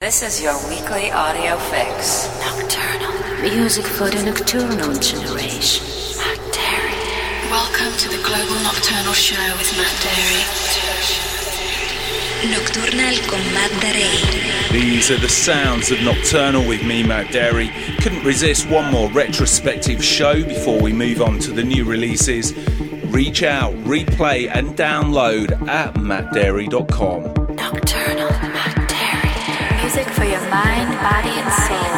This is your weekly audio fix. Nocturnal. Music for the nocturnal generation. Matt Darey. Welcome to the Global Nocturnal Show with Matt Darey. Nocturnal con Matt Darey. These are the sounds of Nocturnal with me, Matt Darey. Couldn't resist one more retrospective show before we move on to the new releases. Reach out, replay, and download at mattdarey.com. for your mind, body, and soul.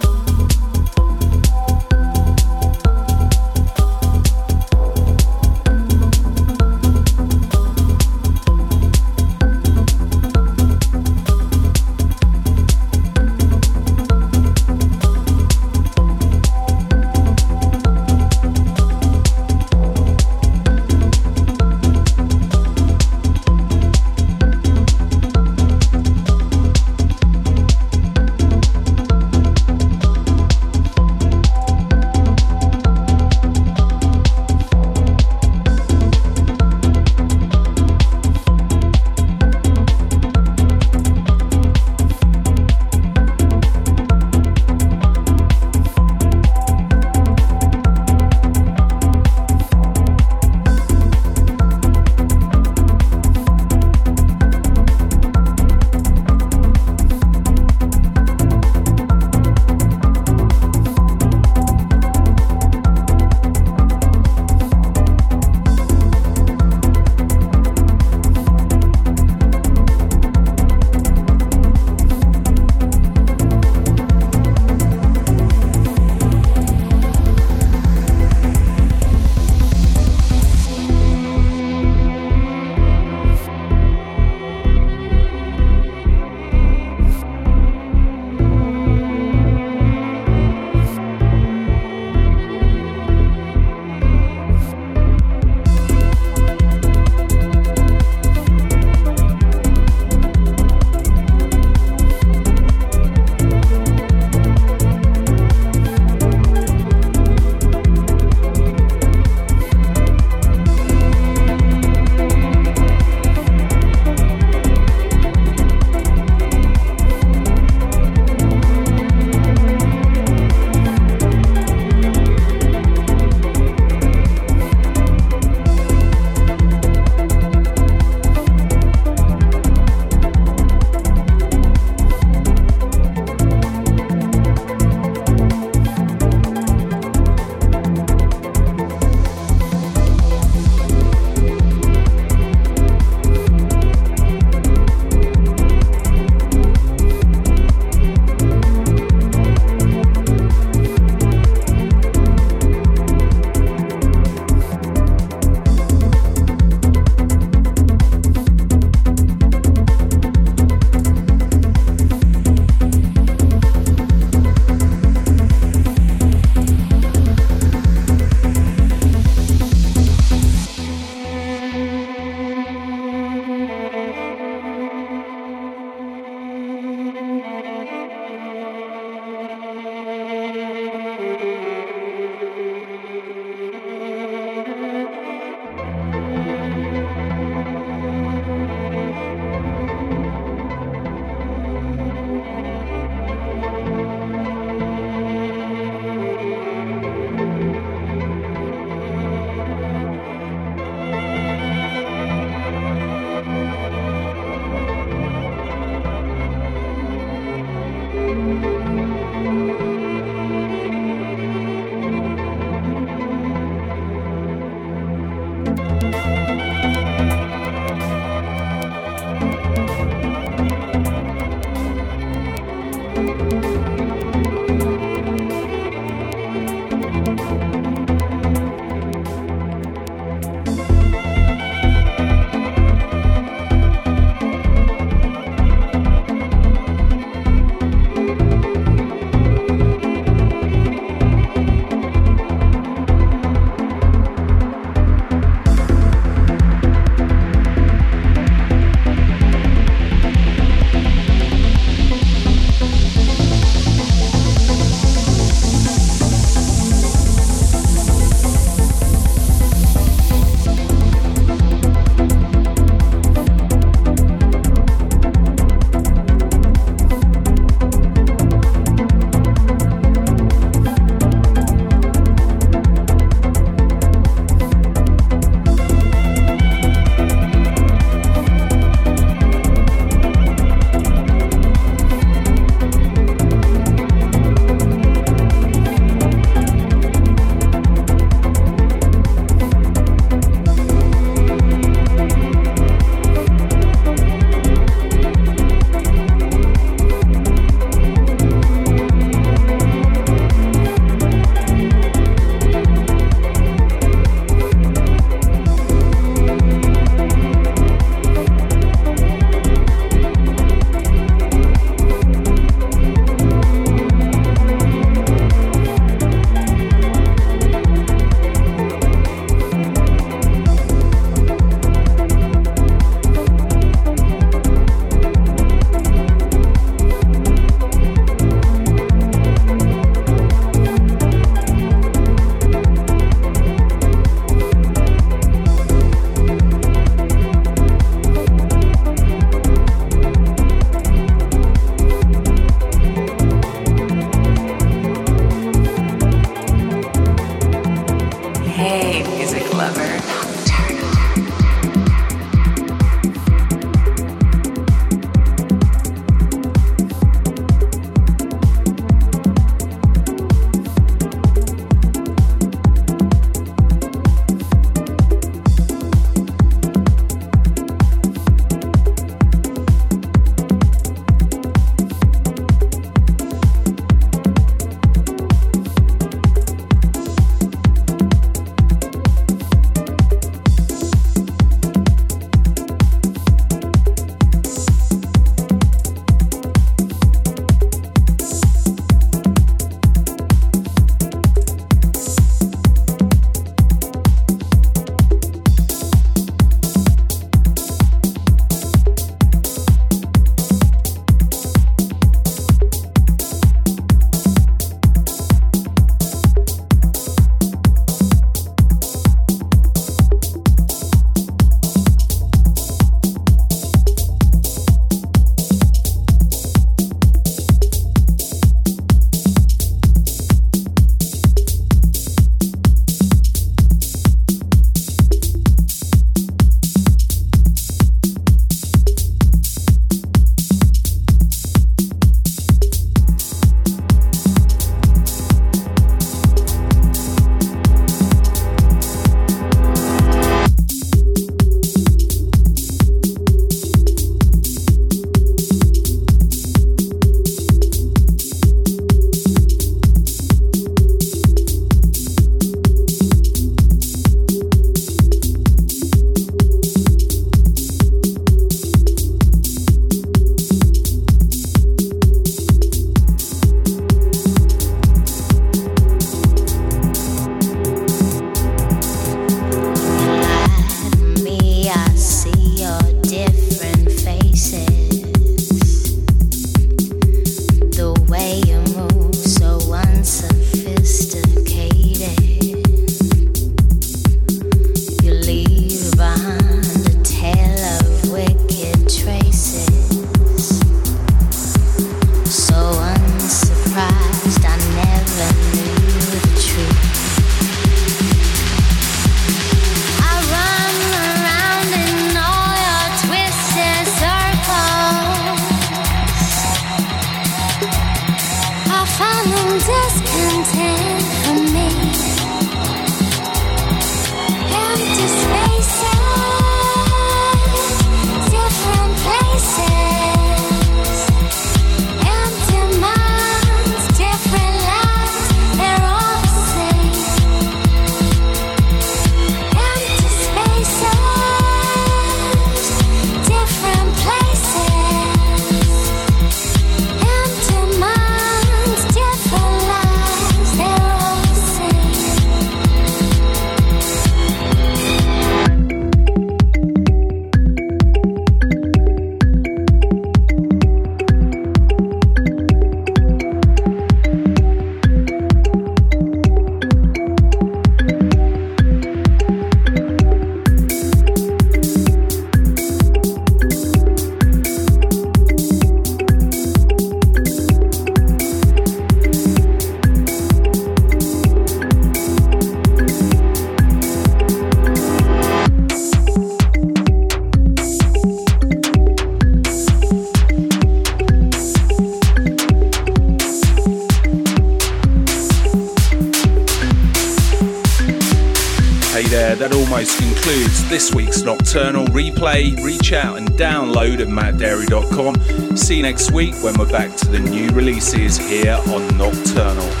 Replay. Reach out and download at mattdarey.com. See you next week when we're back to the new releases here on Nocturnal.